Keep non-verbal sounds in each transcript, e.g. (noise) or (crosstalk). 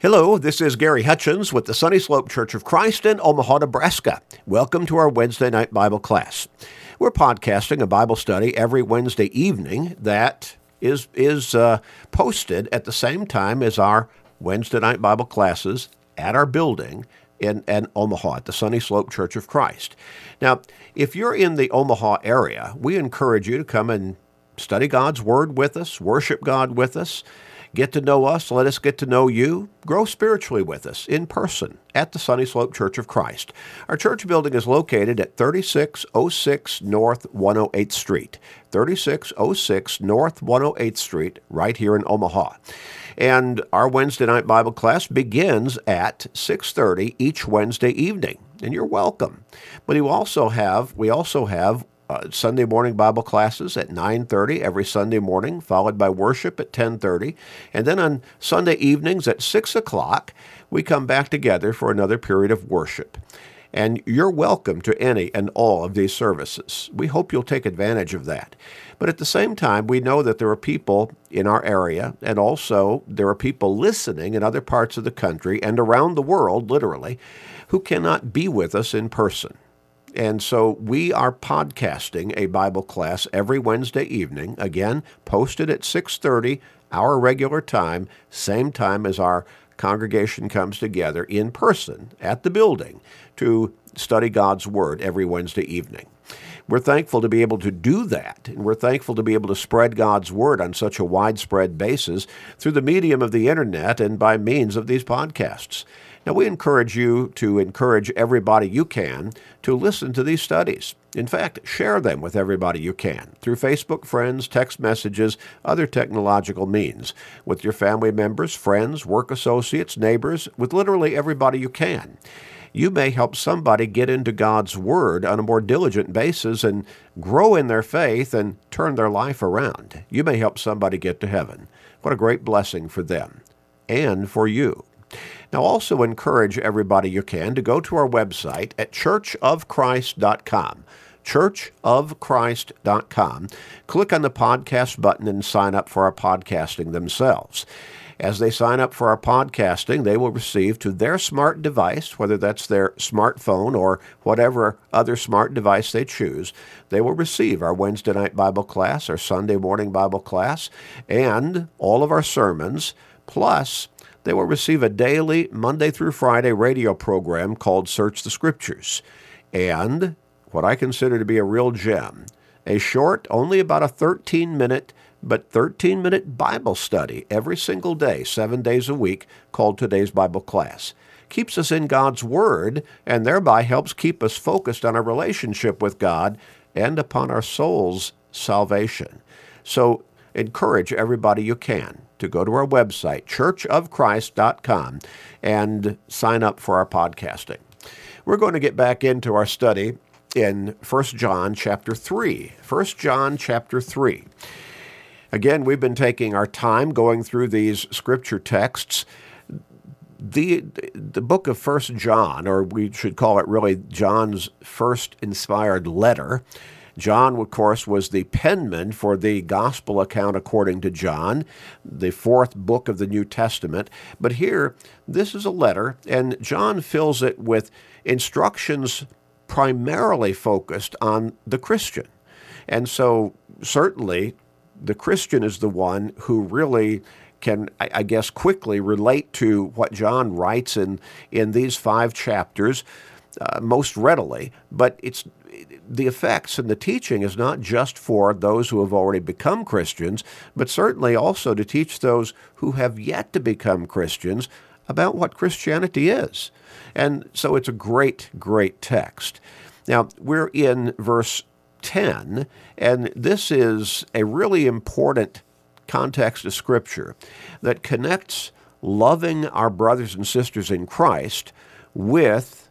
Hello, this is Gary Hutchins with the Sunny Slope Church of Christ in Omaha, Nebraska. Welcome to our Wednesday night Bible class. We're podcasting a Bible study every Wednesday evening that is is uh, posted at the same time as our Wednesday night Bible classes at our building in, in Omaha at the Sunny Slope Church of Christ. Now, if you're in the Omaha area, we encourage you to come and study God's Word with us, worship God with us. Get to know us, let us get to know you, grow spiritually with us in person at the Sunny Slope Church of Christ. Our church building is located at 3606 North 108th Street. 3606 North 108th Street, right here in Omaha. And our Wednesday night Bible class begins at 6:30 each Wednesday evening, and you're welcome. But you also have we also have uh, Sunday morning Bible classes at 9:30 every Sunday morning, followed by worship at 10:30, and then on Sunday evenings at 6 o'clock we come back together for another period of worship. And you're welcome to any and all of these services. We hope you'll take advantage of that. But at the same time, we know that there are people in our area, and also there are people listening in other parts of the country and around the world, literally, who cannot be with us in person. And so we are podcasting a Bible class every Wednesday evening, again, posted at 6:30 our regular time, same time as our congregation comes together in person at the building to study God's word every Wednesday evening. We're thankful to be able to do that, and we're thankful to be able to spread God's word on such a widespread basis through the medium of the internet and by means of these podcasts. Now, we encourage you to encourage everybody you can to listen to these studies. In fact, share them with everybody you can through Facebook friends, text messages, other technological means, with your family members, friends, work associates, neighbors, with literally everybody you can. You may help somebody get into God's Word on a more diligent basis and grow in their faith and turn their life around. You may help somebody get to heaven. What a great blessing for them and for you. Now, also encourage everybody you can to go to our website at churchofchrist.com. Churchofchrist.com. Click on the podcast button and sign up for our podcasting themselves. As they sign up for our podcasting, they will receive to their smart device, whether that's their smartphone or whatever other smart device they choose, they will receive our Wednesday night Bible class, our Sunday morning Bible class, and all of our sermons, plus they will receive a daily, Monday through Friday radio program called Search the Scriptures. And what I consider to be a real gem, a short, only about a 13 minute, but 13 minute Bible study every single day, seven days a week, called Today's Bible Class. Keeps us in God's Word and thereby helps keep us focused on our relationship with God and upon our soul's salvation. So encourage everybody you can to go to our website, churchofchrist.com, and sign up for our podcasting. We're going to get back into our study in 1 John chapter 3. 1 John chapter 3. Again, we've been taking our time going through these scripture texts. The, the book of First John, or we should call it really John's first inspired letter, John, of course, was the penman for the gospel account according to John, the fourth book of the New Testament. But here, this is a letter, and John fills it with instructions primarily focused on the Christian. And so, certainly, the Christian is the one who really can, I guess, quickly relate to what John writes in, in these five chapters uh, most readily. But it's the effects and the teaching is not just for those who have already become Christians, but certainly also to teach those who have yet to become Christians about what Christianity is. And so it's a great, great text. Now, we're in verse 10, and this is a really important context of Scripture that connects loving our brothers and sisters in Christ with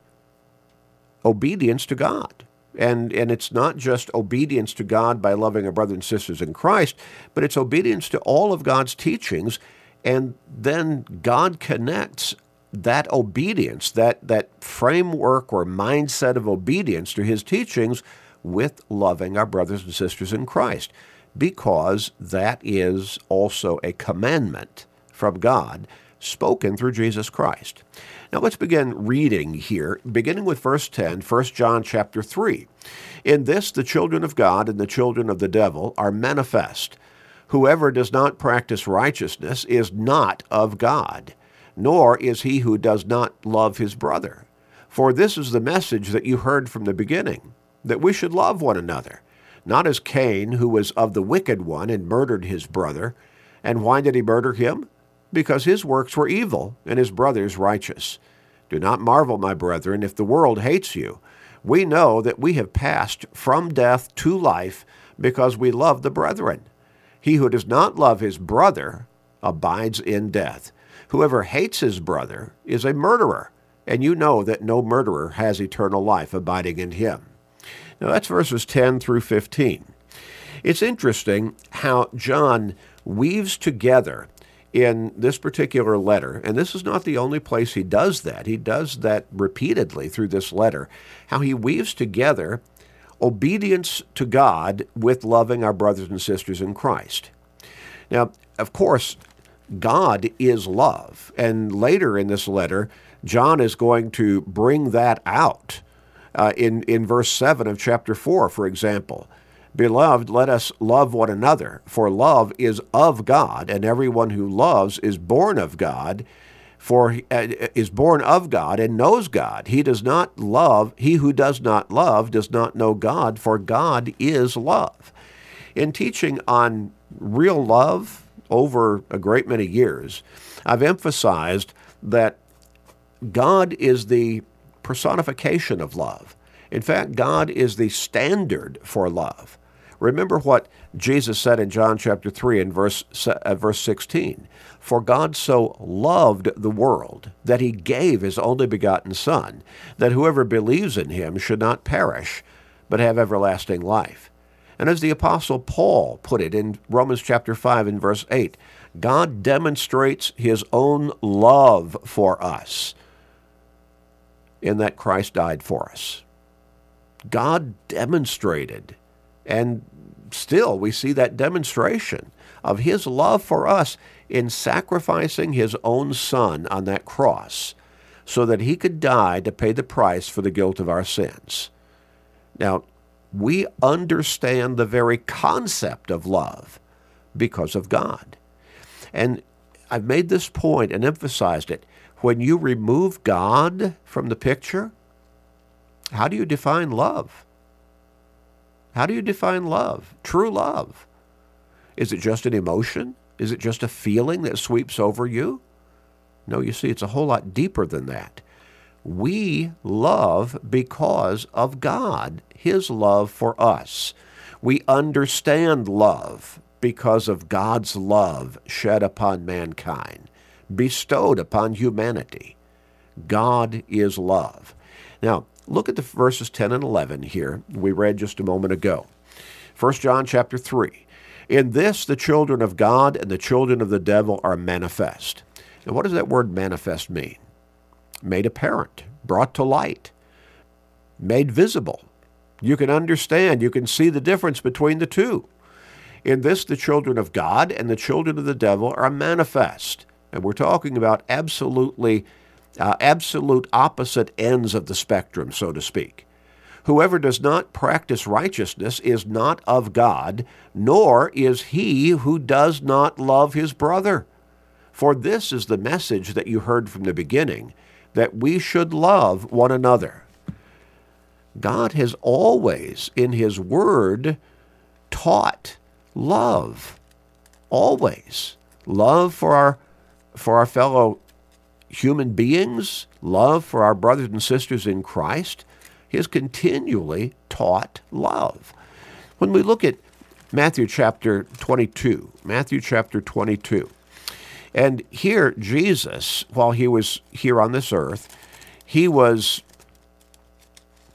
obedience to God. And, and it's not just obedience to God by loving our brothers and sisters in Christ, but it's obedience to all of God's teachings. And then God connects that obedience, that, that framework or mindset of obedience to his teachings with loving our brothers and sisters in Christ, because that is also a commandment from God spoken through Jesus Christ. Now let's begin reading here, beginning with verse 10, 1 John chapter 3. In this the children of God and the children of the devil are manifest. Whoever does not practice righteousness is not of God, nor is he who does not love his brother. For this is the message that you heard from the beginning, that we should love one another, not as Cain, who was of the wicked one and murdered his brother. And why did he murder him? Because his works were evil and his brother's righteous. Do not marvel, my brethren, if the world hates you. We know that we have passed from death to life because we love the brethren. He who does not love his brother abides in death. Whoever hates his brother is a murderer, and you know that no murderer has eternal life abiding in him. Now that's verses 10 through 15. It's interesting how John weaves together in this particular letter, and this is not the only place he does that, he does that repeatedly through this letter, how he weaves together obedience to God with loving our brothers and sisters in Christ. Now, of course, God is love. And later in this letter, John is going to bring that out. Uh, in, in verse 7 of chapter 4, for example. Beloved, let us love one another, for love is of God, and everyone who loves is born of God for uh, is born of God and knows God. He does not love, he who does not love does not know God, for God is love. In teaching on real love over a great many years, I've emphasized that God is the personification of love. In fact, God is the standard for love. Remember what Jesus said in John chapter 3 and verse, uh, verse 16. For God so loved the world that he gave his only begotten Son, that whoever believes in him should not perish, but have everlasting life. And as the Apostle Paul put it in Romans chapter 5 and verse 8, God demonstrates his own love for us in that Christ died for us. God demonstrated and still, we see that demonstration of his love for us in sacrificing his own son on that cross so that he could die to pay the price for the guilt of our sins. Now, we understand the very concept of love because of God. And I've made this point and emphasized it. When you remove God from the picture, how do you define love? How do you define love? True love. Is it just an emotion? Is it just a feeling that sweeps over you? No, you see, it's a whole lot deeper than that. We love because of God, His love for us. We understand love because of God's love shed upon mankind, bestowed upon humanity. God is love. Now, Look at the verses 10 and 11 here we read just a moment ago. 1 John chapter 3. In this the children of God and the children of the devil are manifest. And what does that word manifest mean? Made apparent, brought to light, made visible. You can understand, you can see the difference between the two. In this, the children of God and the children of the devil are manifest. And we're talking about absolutely uh, absolute opposite ends of the spectrum, so to speak. Whoever does not practice righteousness is not of God, nor is he who does not love his brother. For this is the message that you heard from the beginning, that we should love one another. God has always, in his word, taught love. Always. Love for our, for our fellow human beings, love for our brothers and sisters in Christ, he has continually taught love. When we look at Matthew chapter 22, Matthew chapter 22, and here Jesus, while he was here on this earth, he was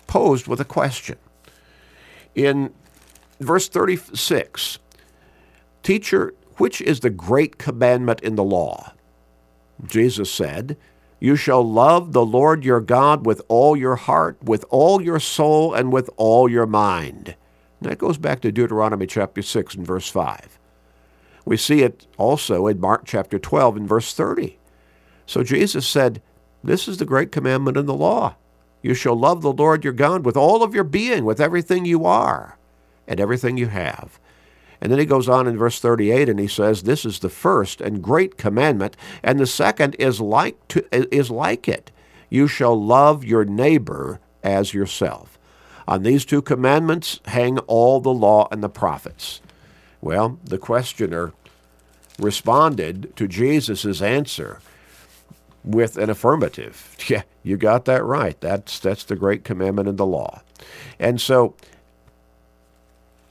posed with a question. In verse 36, Teacher, which is the great commandment in the law? Jesus said, You shall love the Lord your God with all your heart, with all your soul, and with all your mind. And that goes back to Deuteronomy chapter 6 and verse 5. We see it also in Mark chapter 12 and verse 30. So Jesus said, This is the great commandment in the law. You shall love the Lord your God with all of your being, with everything you are, and everything you have. And then he goes on in verse 38 and he says, This is the first and great commandment, and the second is like, to, is like it. You shall love your neighbor as yourself. On these two commandments hang all the law and the prophets. Well, the questioner responded to Jesus' answer with an affirmative. (laughs) Yeah, you got that right. That's, that's the great commandment in the law. And so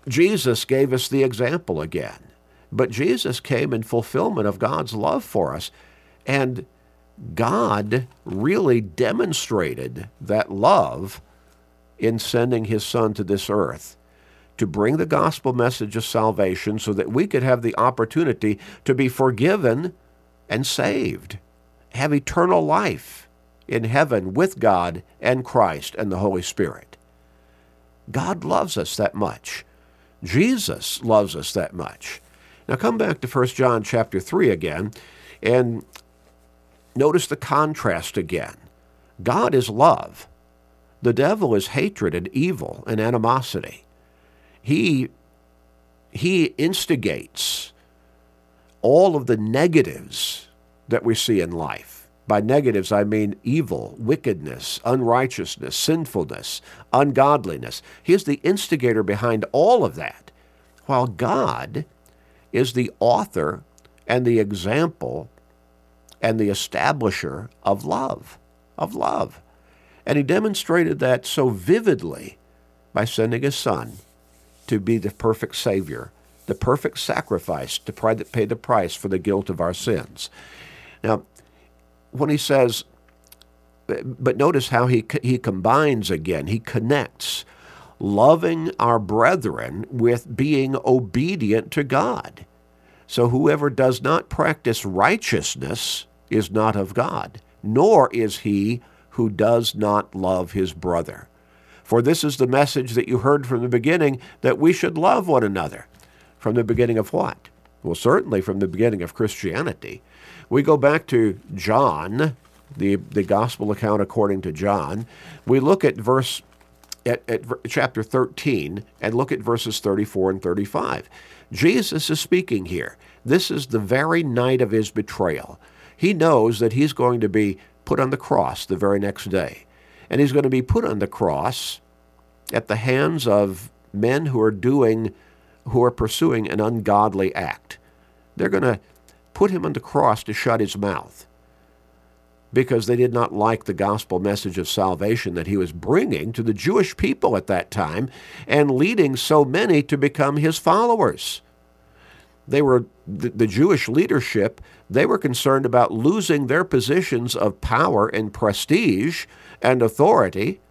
Jesus gave us the example again. But Jesus came in fulfillment of God's love for us. And God really demonstrated that love in sending his Son to this earth to bring the gospel message of salvation so that we could have the opportunity to be forgiven and saved, have eternal life in heaven with God and Christ and the Holy Spirit. God loves us that much. Jesus loves us that much. Now come back to 1 John chapter 3 again and notice the contrast again. God is love. The devil is hatred and evil and animosity. He, he instigates all of the negatives that we see in life. By negatives, I mean evil, wickedness, unrighteousness, sinfulness, ungodliness. He is the instigator behind all of that, while God is the author and the example and the establisher of love, of love. And he demonstrated that so vividly by sending his son to be the perfect Savior, the perfect sacrifice to pay the price for the guilt of our sins. Now, when he says, but notice how he, he combines again, he connects loving our brethren with being obedient to God. So whoever does not practice righteousness is not of God, nor is he who does not love his brother. For this is the message that you heard from the beginning that we should love one another. From the beginning of what? Well, certainly from the beginning of Christianity. We go back to John, the, the gospel account according to John. We look at verse at, at chapter 13 and look at verses 34 and 35. Jesus is speaking here. This is the very night of his betrayal. He knows that he's going to be put on the cross the very next day. And he's going to be put on the cross at the hands of men who are doing, who are pursuing an ungodly act. They're going to put him on the cross to shut his mouth because they did not like the gospel message of salvation that he was bringing to the Jewish people at that time and leading so many to become his followers. They were the, the Jewish leadership, they were concerned about losing their positions of power and prestige and authority,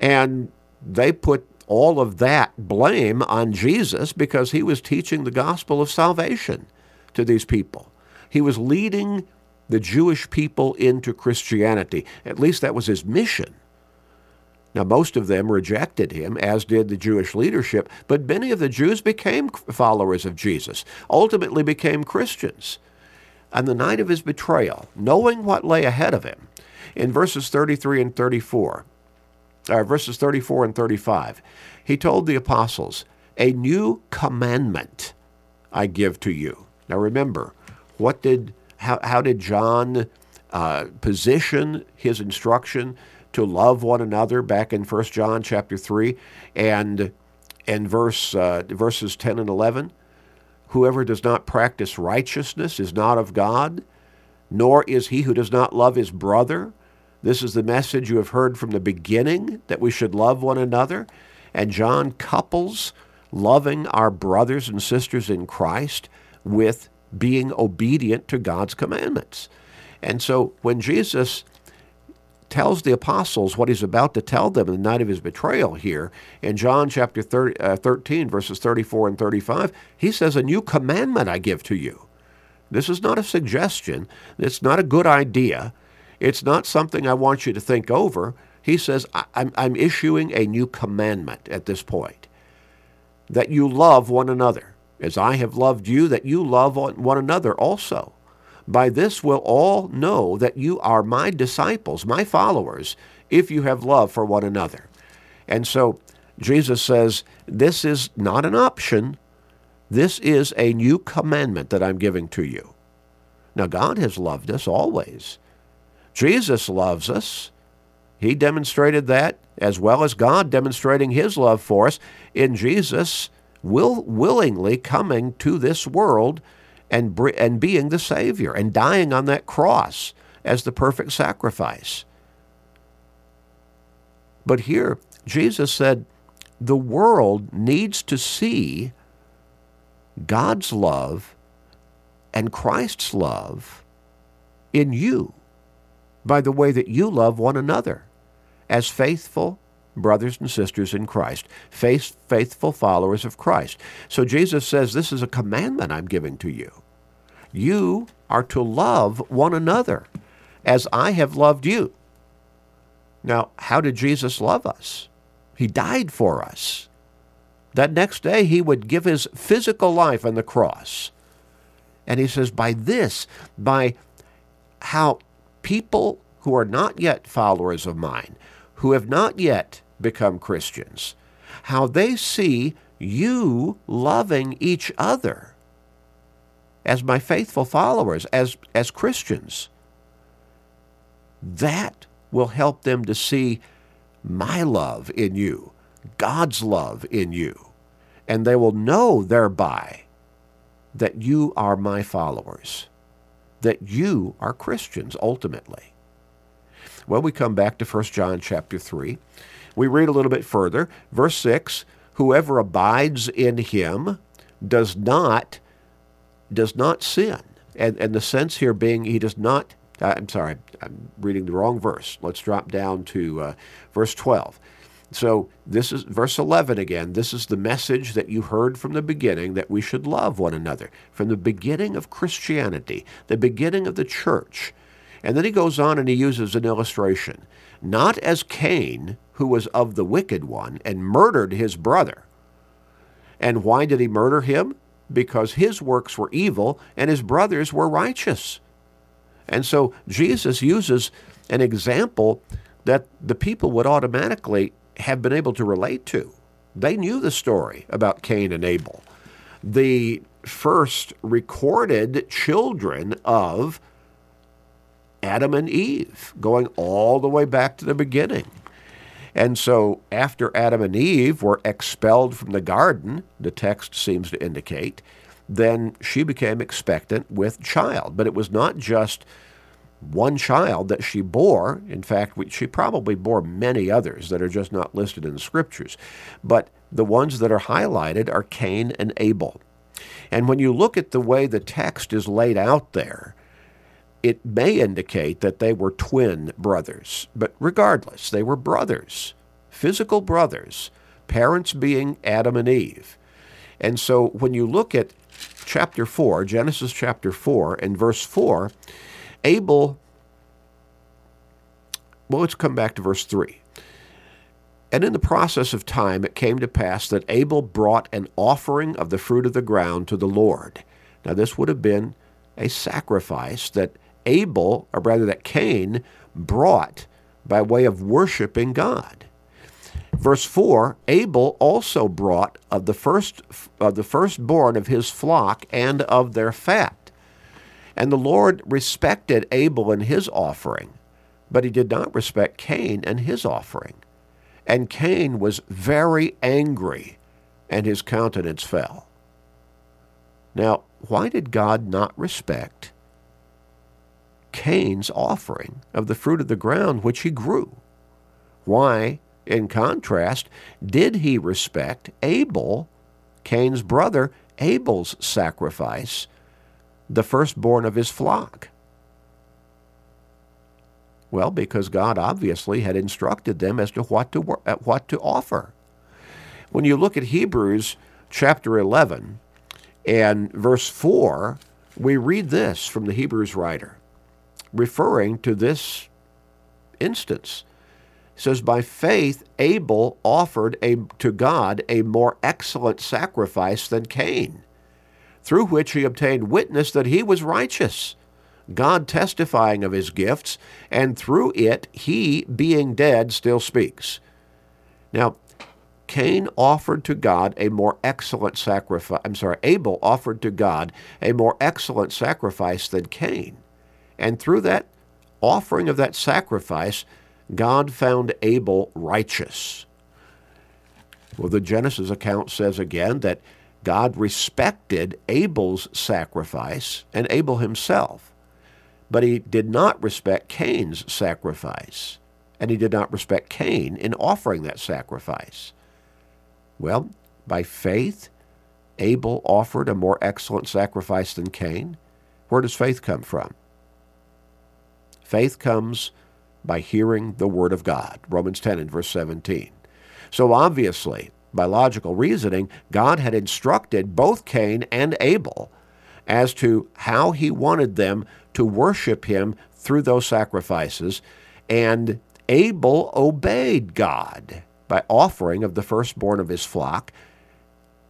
and they put all of that blame on Jesus because he was teaching the gospel of salvation to these people. He was leading the Jewish people into Christianity. At least that was his mission. Now, most of them rejected him, as did the Jewish leadership, but many of the Jews became followers of Jesus, ultimately became Christians. On the night of his betrayal, knowing what lay ahead of him, in verses 33 and 34, uh, verses 34 and 35, he told the apostles, A new commandment I give to you. Now remember, what did, how, how did John uh, position his instruction? to love one another back in 1 John chapter 3 and and verse uh, verses 10 and 11 whoever does not practice righteousness is not of God nor is he who does not love his brother this is the message you have heard from the beginning that we should love one another and John couples loving our brothers and sisters in Christ with being obedient to God's commandments and so when Jesus tells the apostles what he's about to tell them in the night of his betrayal here in John chapter 30, uh, 13, verses 34 and 35. He says, A new commandment I give to you. This is not a suggestion. It's not a good idea. It's not something I want you to think over. He says, I'm, I'm issuing a new commandment at this point that you love one another. As I have loved you, that you love one another also. By this will all know that you are my disciples, my followers, if you have love for one another. And so Jesus says, This is not an option. This is a new commandment that I'm giving to you. Now, God has loved us always. Jesus loves us. He demonstrated that as well as God demonstrating his love for us in Jesus will willingly coming to this world and, and being the Savior and dying on that cross as the perfect sacrifice. But here, Jesus said, the world needs to see God's love and Christ's love in you by the way that you love one another as faithful brothers and sisters in Christ, faith, faithful followers of Christ. So Jesus says, This is a commandment I'm giving to you. You are to love one another as I have loved you. Now, how did Jesus love us? He died for us. That next day, he would give his physical life on the cross. And he says, by this, by how people who are not yet followers of mine, who have not yet become Christians, how they see you loving each other as my faithful followers, as, as Christians. That will help them to see my love in you, God's love in you, and they will know thereby that you are my followers, that you are Christians ultimately. Well, we come back to 1 John chapter 3. We read a little bit further. Verse 6 Whoever abides in him does not does not sin. And, and the sense here being he does not, I'm sorry, I'm reading the wrong verse. Let's drop down to uh, verse 12. So this is verse 11 again. This is the message that you heard from the beginning that we should love one another. From the beginning of Christianity, the beginning of the church. And then he goes on and he uses an illustration. Not as Cain, who was of the wicked one and murdered his brother. And why did he murder him? Because his works were evil and his brothers were righteous. And so Jesus uses an example that the people would automatically have been able to relate to. They knew the story about Cain and Abel. The first recorded children of Adam and Eve, going all the way back to the beginning. And so, after Adam and Eve were expelled from the garden, the text seems to indicate, then she became expectant with child. But it was not just one child that she bore. In fact, she probably bore many others that are just not listed in the scriptures. But the ones that are highlighted are Cain and Abel. And when you look at the way the text is laid out there, it may indicate that they were twin brothers, but regardless, they were brothers, physical brothers, parents being Adam and Eve. And so when you look at chapter 4, Genesis chapter 4, and verse 4, Abel, well, let's come back to verse 3. And in the process of time, it came to pass that Abel brought an offering of the fruit of the ground to the Lord. Now, this would have been a sacrifice that Abel, or rather that Cain, brought by way of worshiping God. Verse 4 Abel also brought of the first of the firstborn of his flock and of their fat. And the Lord respected Abel and his offering, but he did not respect Cain and his offering. And Cain was very angry, and his countenance fell. Now, why did God not respect Cain's offering of the fruit of the ground which he grew. Why, in contrast, did he respect Abel, Cain's brother, Abel's sacrifice, the firstborn of his flock? Well, because God obviously had instructed them as to what to, uh, what to offer. When you look at Hebrews chapter 11 and verse 4, we read this from the Hebrews writer referring to this instance. It says, By faith, Abel offered a, to God a more excellent sacrifice than Cain, through which he obtained witness that he was righteous, God testifying of his gifts, and through it, he, being dead, still speaks. Now, Cain offered to God a more excellent sacrifice. I'm sorry, Abel offered to God a more excellent sacrifice than Cain. And through that offering of that sacrifice, God found Abel righteous. Well, the Genesis account says again that God respected Abel's sacrifice and Abel himself, but he did not respect Cain's sacrifice, and he did not respect Cain in offering that sacrifice. Well, by faith, Abel offered a more excellent sacrifice than Cain. Where does faith come from? Faith comes by hearing the Word of God. Romans 10 and verse 17. So obviously, by logical reasoning, God had instructed both Cain and Abel as to how he wanted them to worship him through those sacrifices, and Abel obeyed God by offering of the firstborn of his flock,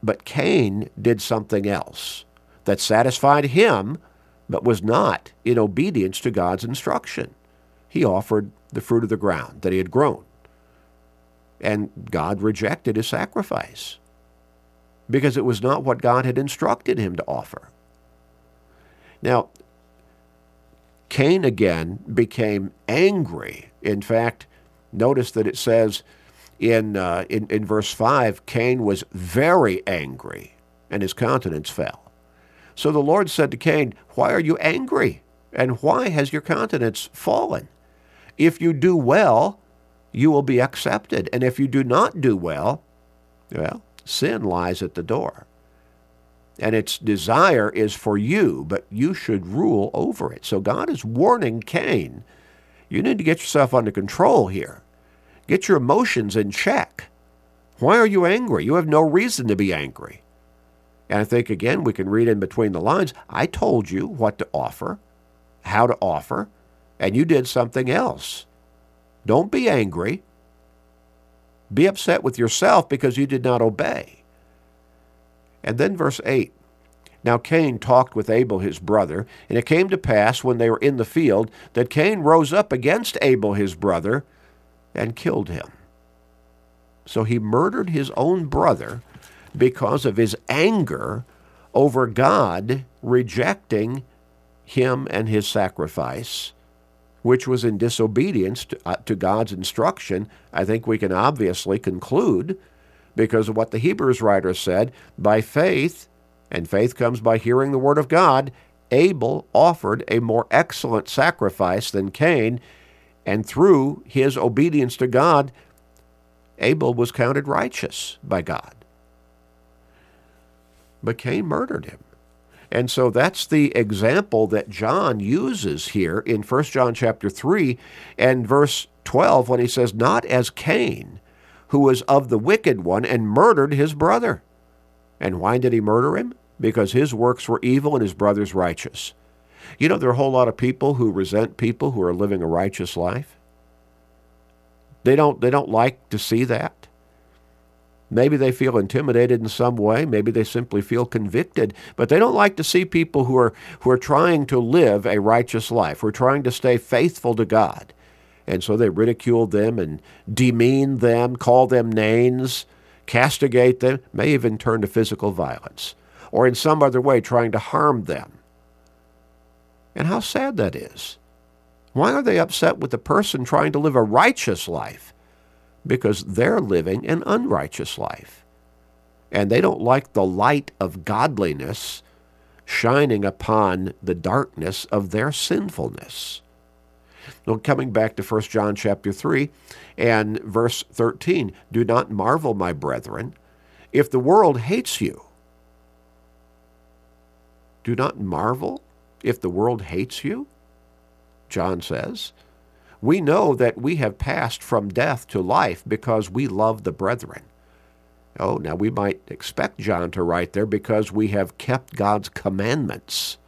but Cain did something else that satisfied him but was not in obedience to God's instruction. He offered the fruit of the ground that he had grown. And God rejected his sacrifice because it was not what God had instructed him to offer. Now, Cain again became angry. In fact, notice that it says in, uh, in, in verse 5 Cain was very angry, and his countenance fell. So the Lord said to Cain, Why are you angry? And why has your countenance fallen? If you do well, you will be accepted. And if you do not do well, well, sin lies at the door. And its desire is for you, but you should rule over it. So God is warning Cain you need to get yourself under control here. Get your emotions in check. Why are you angry? You have no reason to be angry. And I think, again, we can read in between the lines I told you what to offer, how to offer, and you did something else. Don't be angry. Be upset with yourself because you did not obey. And then verse 8 Now Cain talked with Abel his brother, and it came to pass when they were in the field that Cain rose up against Abel his brother and killed him. So he murdered his own brother because of his anger over God rejecting him and his sacrifice, which was in disobedience to, uh, to, God's instruction, I think we can obviously conclude, because of what the Hebrews writer said, by faith, and faith comes by hearing the word of God, Abel offered a more excellent sacrifice than Cain, and through his obedience to God, Abel was counted righteous by God but Cain murdered him. And so that's the example that John uses here in 1 John chapter 3 and verse 12 when he says, Not as Cain, who was of the wicked one and murdered his brother. And why did he murder him? Because his works were evil and his brother's righteous. You know, there are a whole lot of people who resent people who are living a righteous life. They don't, they don't like to see that. Maybe they feel intimidated in some way. Maybe they simply feel convicted. But they don't like to see people who are, who are trying to live a righteous life, who are trying to stay faithful to God. And so they ridicule them and demean them, call them names, castigate them, may even turn to physical violence, or in some other way trying to harm them. And how sad that is. Why are they upset with the person trying to live a righteous life? Because they're living an unrighteous life. And they don't like the light of godliness shining upon the darkness of their sinfulness. Now, coming back to 1 John chapter 3 and verse 13, do not marvel, my brethren, if the world hates you. Do not marvel if the world hates you, John says. We know that we have passed from death to life because we love the brethren. Oh, now we might expect John to write there because we have kept God's commandments.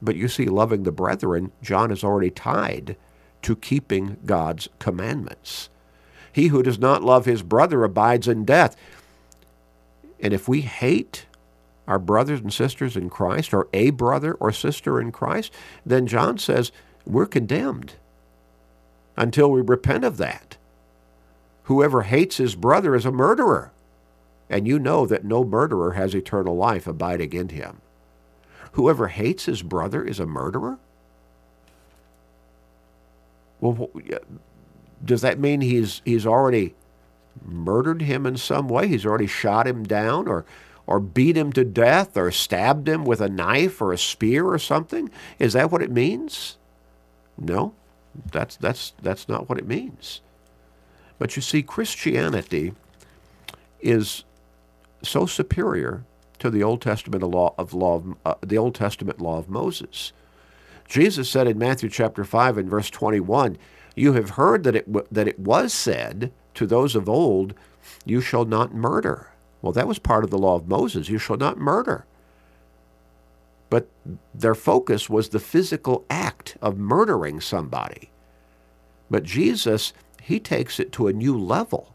But you see, loving the brethren, John is already tied to keeping God's commandments. He who does not love his brother abides in death. And if we hate our brothers and sisters in Christ, or a brother or sister in Christ, then John says we're condemned until we repent of that. Whoever hates his brother is a murderer, and you know that no murderer has eternal life abiding in him. Whoever hates his brother is a murderer? Well, does that mean he's he's already murdered him in some way? He's already shot him down or or beat him to death or stabbed him with a knife or a spear or something? Is that what it means? No. That's that's that's not what it means. But you see Christianity is so superior to the Old Testament law of law of, uh, the Old Testament law of Moses. Jesus said in Matthew chapter 5 and verse 21, "You have heard that it w- that it was said to those of old, you shall not murder." Well, that was part of the law of Moses. You shall not murder. But their focus was the physical act of murdering somebody. But Jesus, he takes it to a new level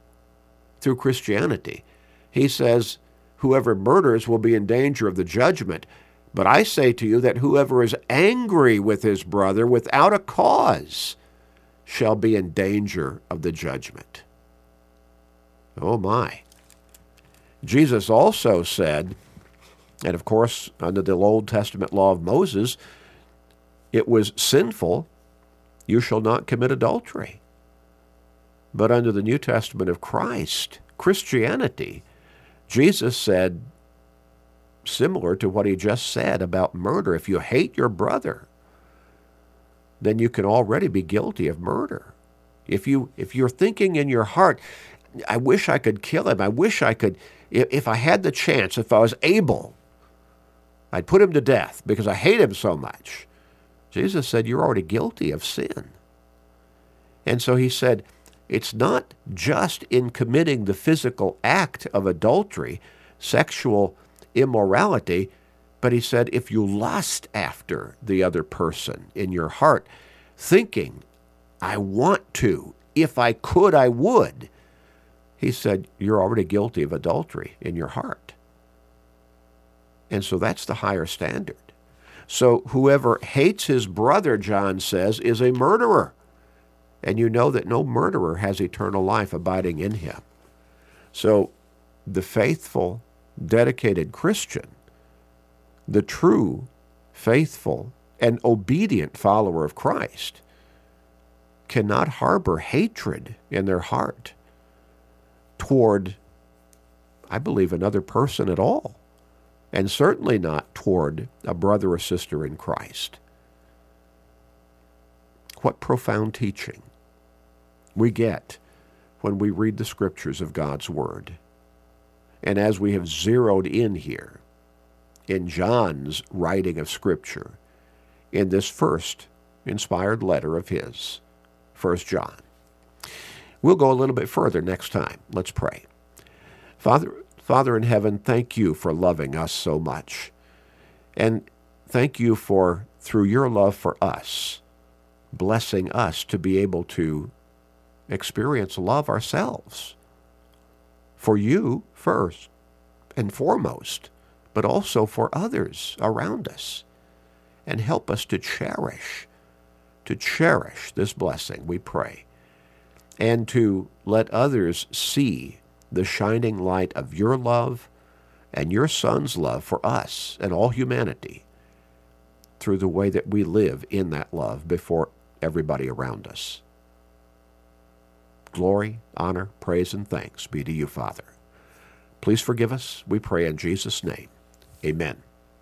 through Christianity. He says, Whoever murders will be in danger of the judgment. But I say to you that whoever is angry with his brother without a cause shall be in danger of the judgment. Oh my. Jesus also said, and of course, under the Old Testament law of Moses, it was sinful, you shall not commit adultery. But under the New Testament of Christ, Christianity, Jesus said, similar to what he just said about murder, if you hate your brother, then you can already be guilty of murder. If you if you're thinking in your heart, I wish I could kill him. I wish I could if I had the chance, if I was able, I'd put him to death because I hate him so much. Jesus said, You're already guilty of sin. And so he said, It's not just in committing the physical act of adultery, sexual immorality, but he said, if you lust after the other person in your heart, thinking, I want to, if I could, I would, he said, You're already guilty of adultery in your heart. And so that's the higher standard. So whoever hates his brother, John says, is a murderer. And you know that no murderer has eternal life abiding in him. So the faithful, dedicated Christian, the true, faithful, and obedient follower of Christ, cannot harbor hatred in their heart toward, I believe, another person at all, and certainly not toward a brother or sister in Christ. What profound teaching we get when we read the scriptures of God's Word. And as we have zeroed in here in John's writing of Scripture, in this first inspired letter of his, First John. We'll go a little bit further next time. Let's pray. Father, Father in heaven, thank you for loving us so much. And thank you for, through your love for us, blessing us to be able to experience love ourselves. For you first and foremost, but also for others around us. And help us to cherish, to cherish this blessing, we pray and to let others see the shining light of your love and your Son's love for us and all humanity through the way that we live in that love before everybody around us. Glory, honor, praise, and thanks be to you, Father. Please forgive us, we pray in Jesus' name. Amen.